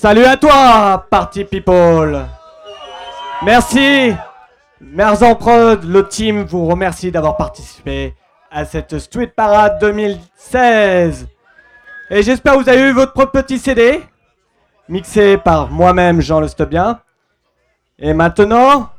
Salut à toi, Party People. Merci. Mers en prod, le team vous remercie d'avoir participé à cette Street Parade 2016. Et j'espère que vous avez eu votre propre petit CD, mixé par moi-même, Jean Le Stebien. Et maintenant...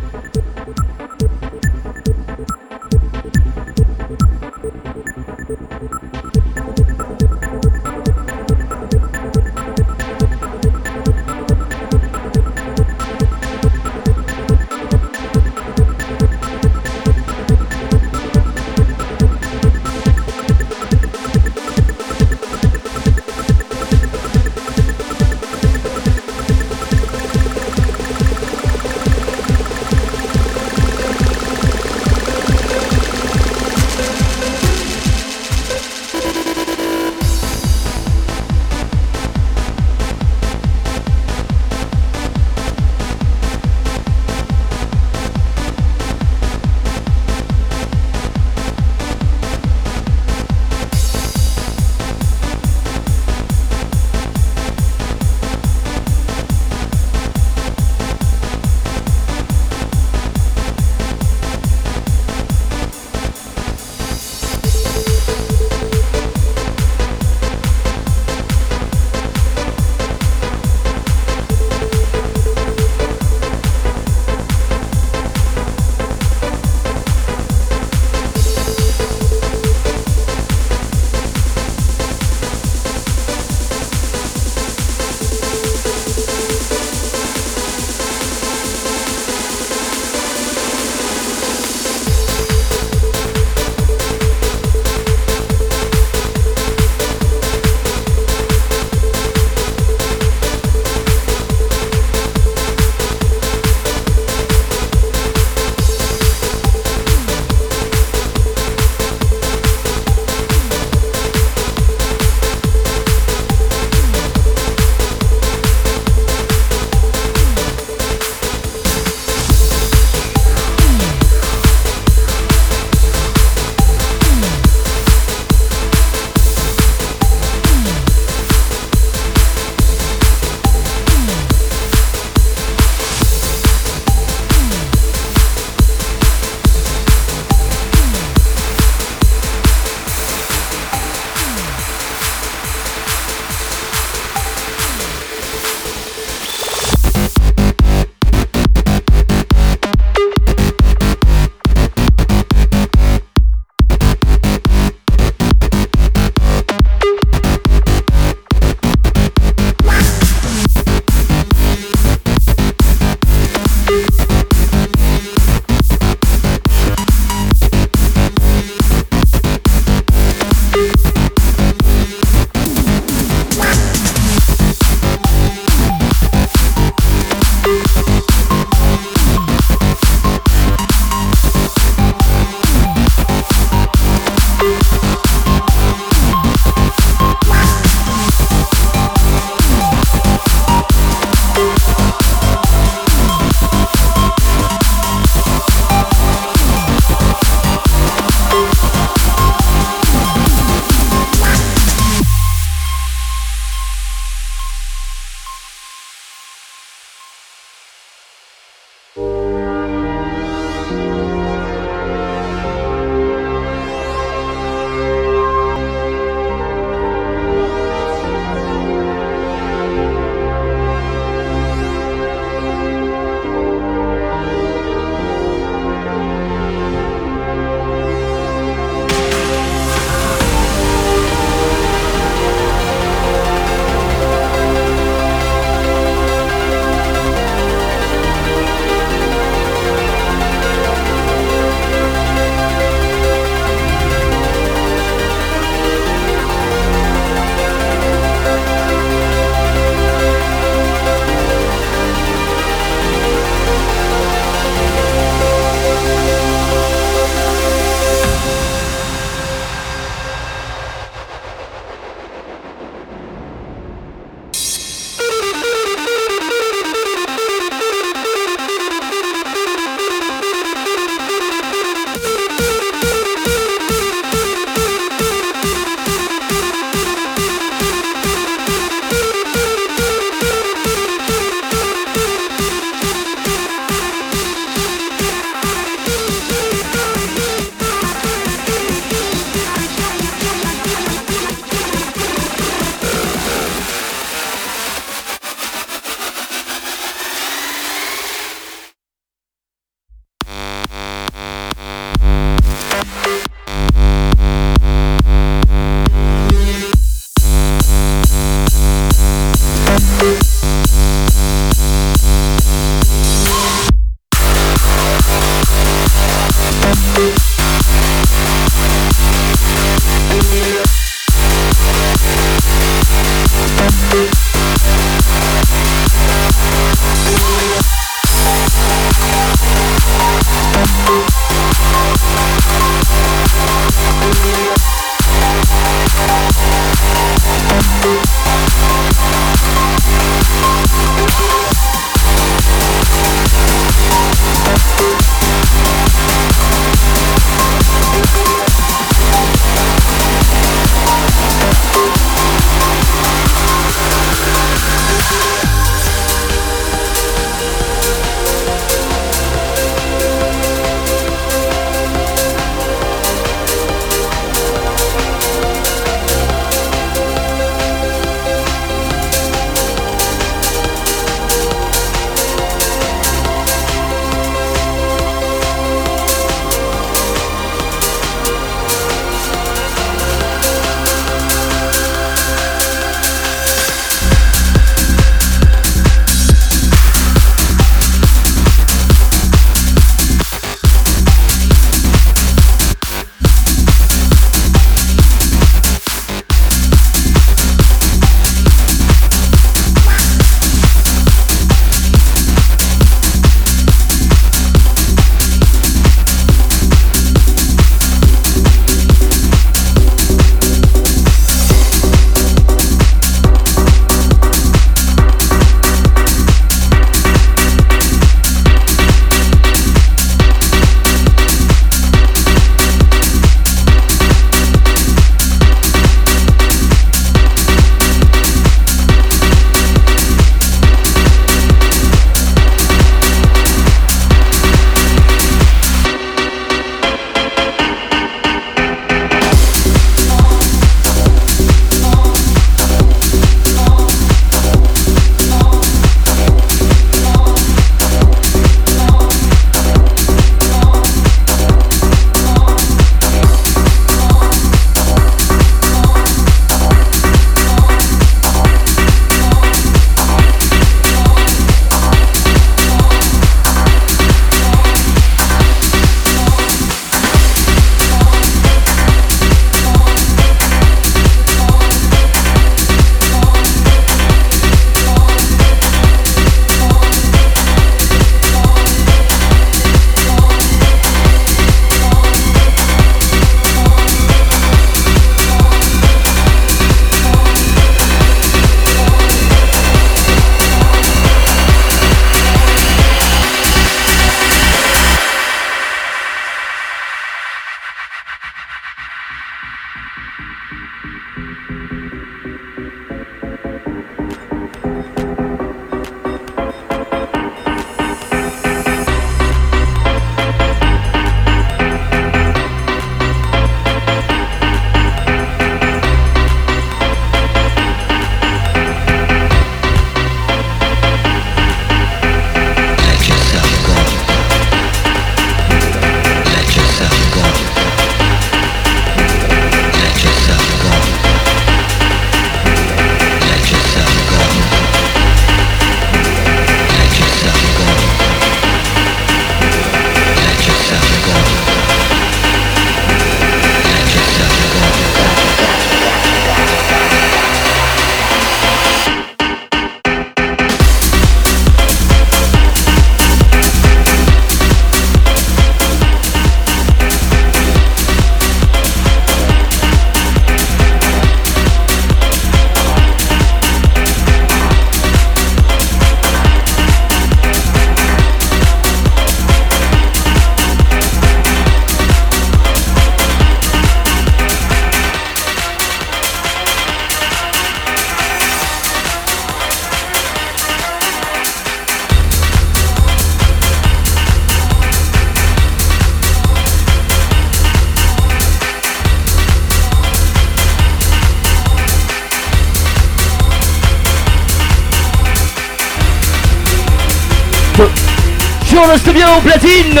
Faites reste bien au platine.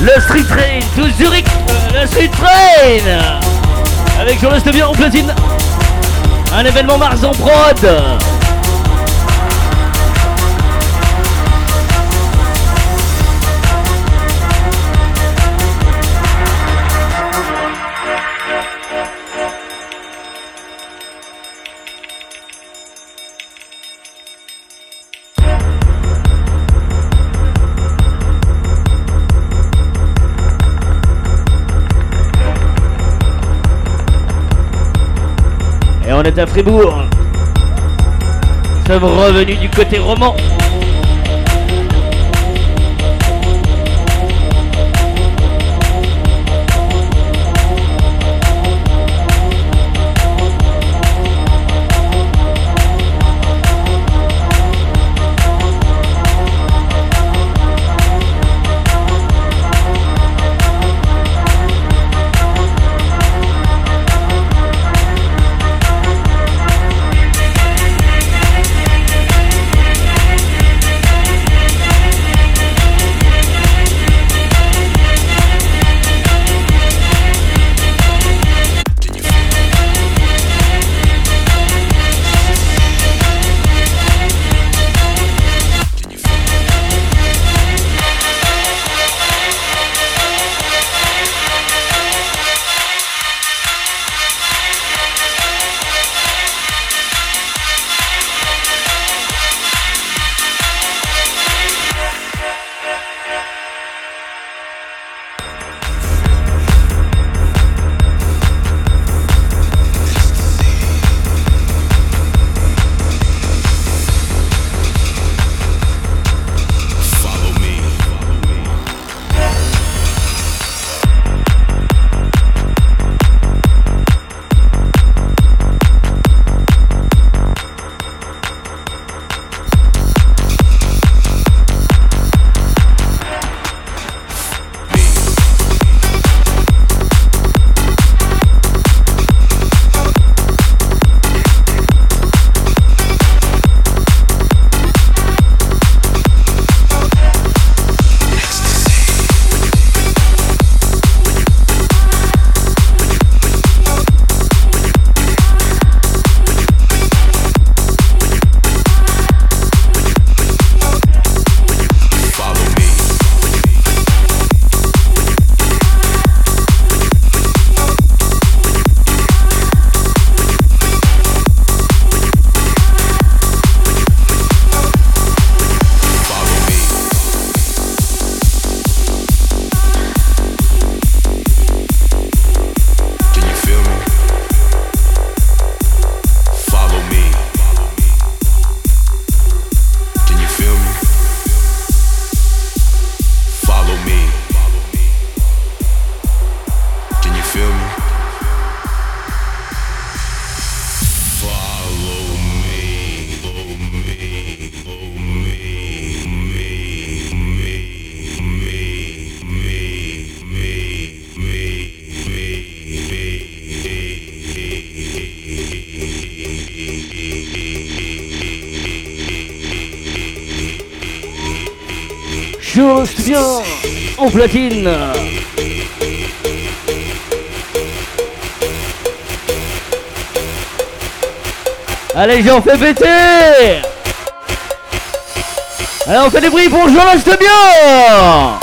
Le Street Train to Zurich, le Street Train. Avec Jean reste bien au platine un événement Mars en prod on est à Fribourg. Nous sommes revenus du côté roman. En platine. Allez, j'en fais péter Allez, on fait des bruits pour Jean bien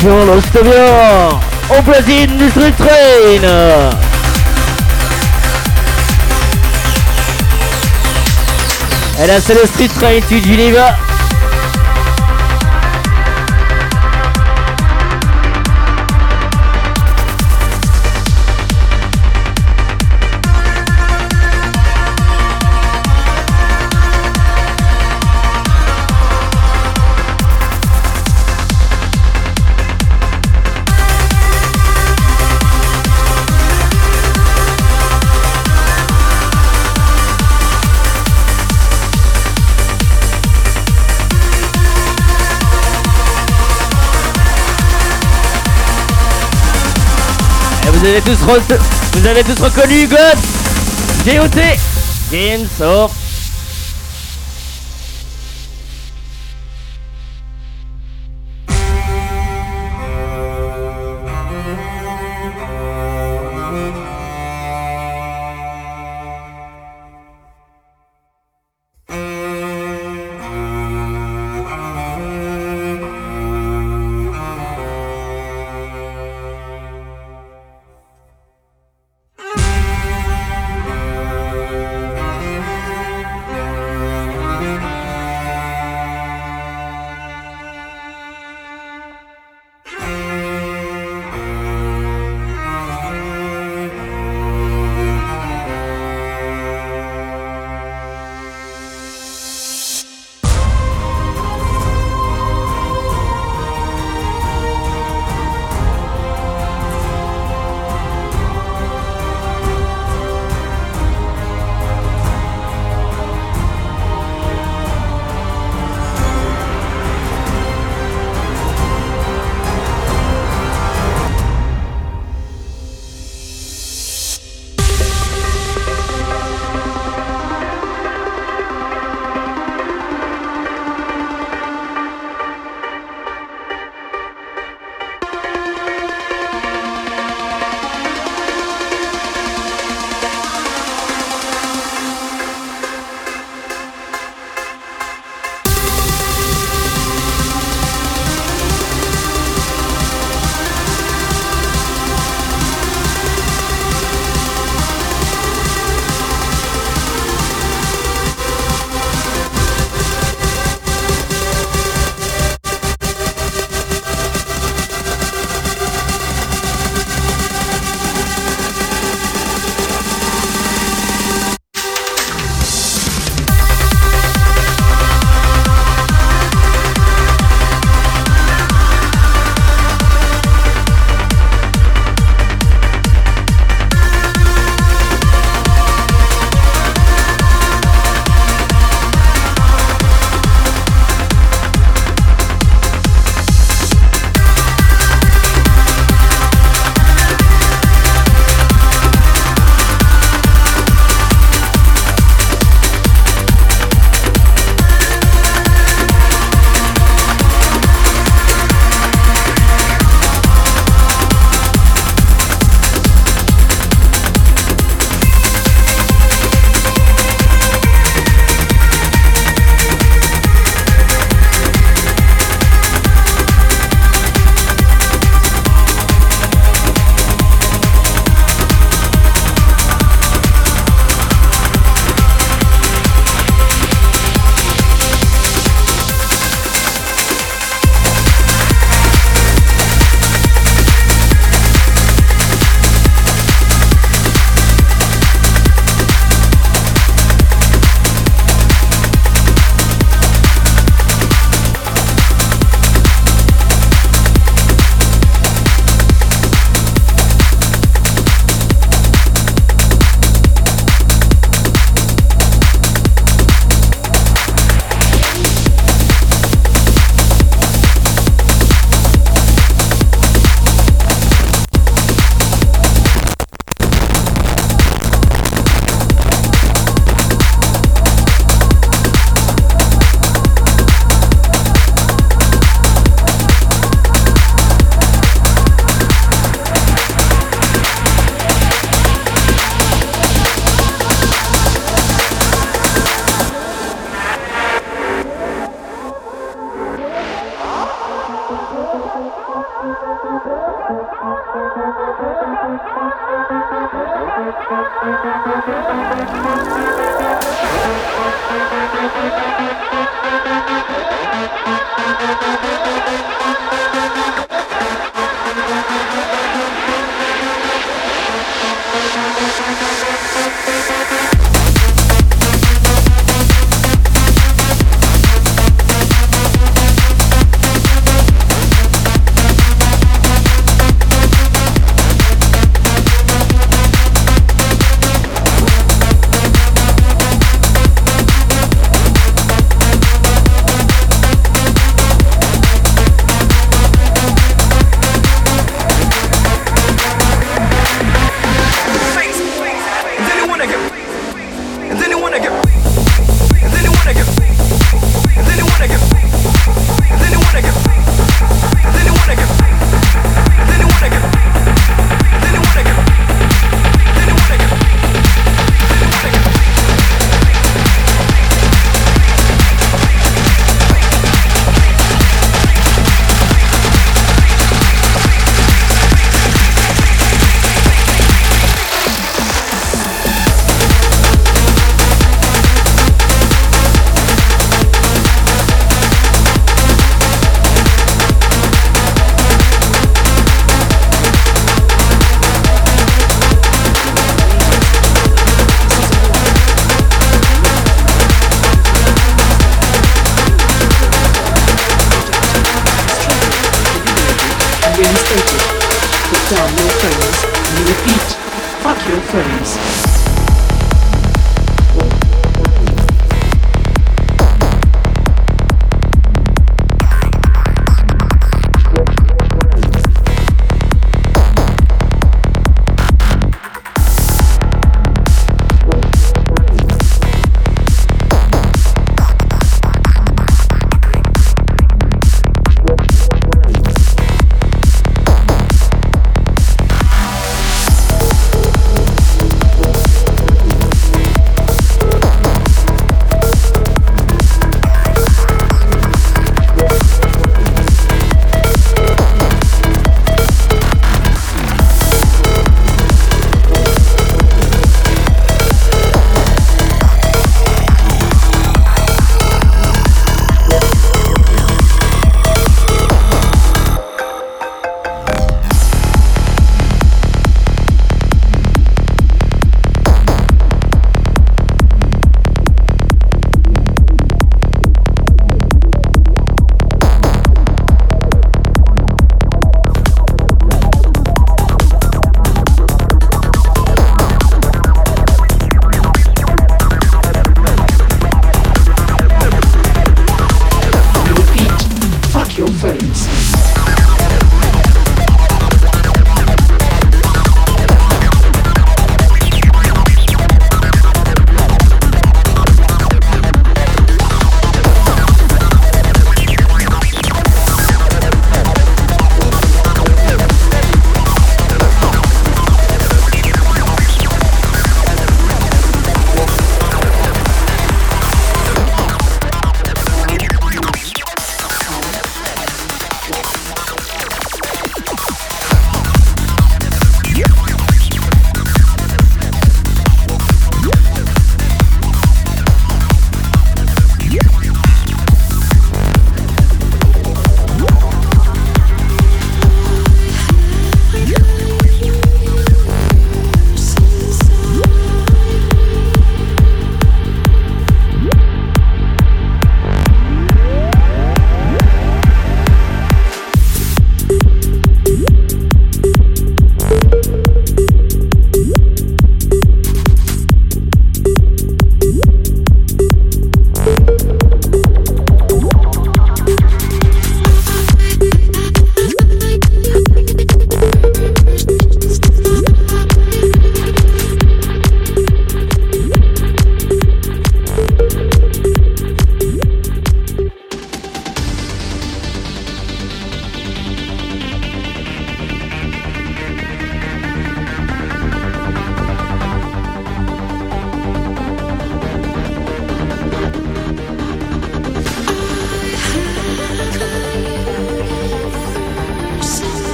Sur l'Ostovia, au platine du Street Train. Et là c'est le Street Train tu. Et vous tous, vous avez tous reconnu God GOT Games of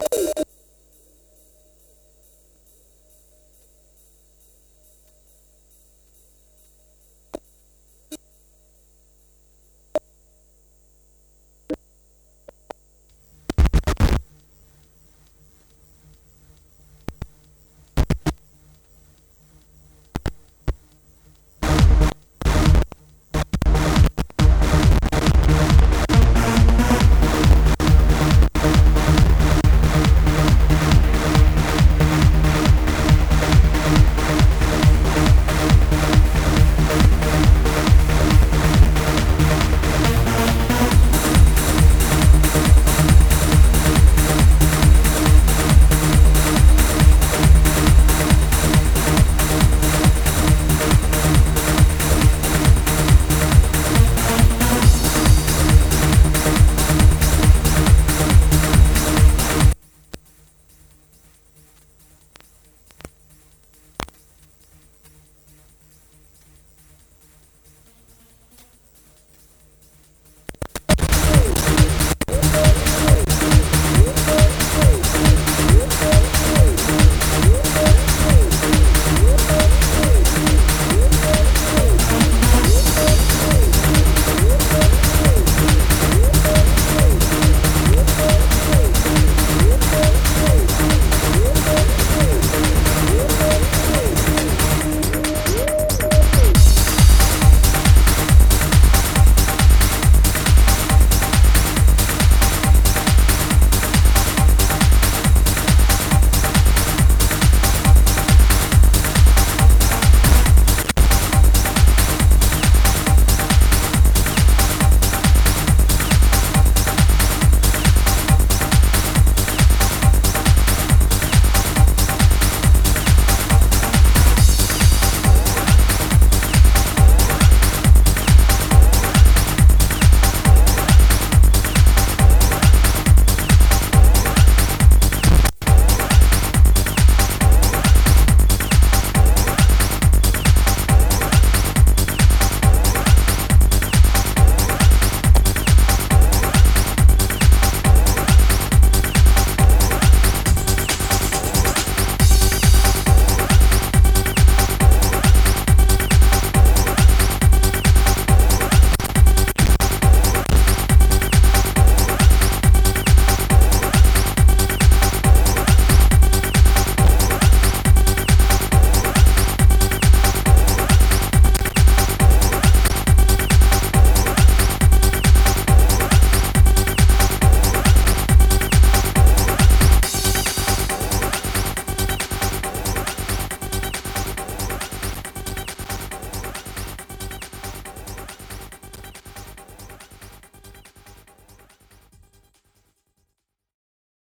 you.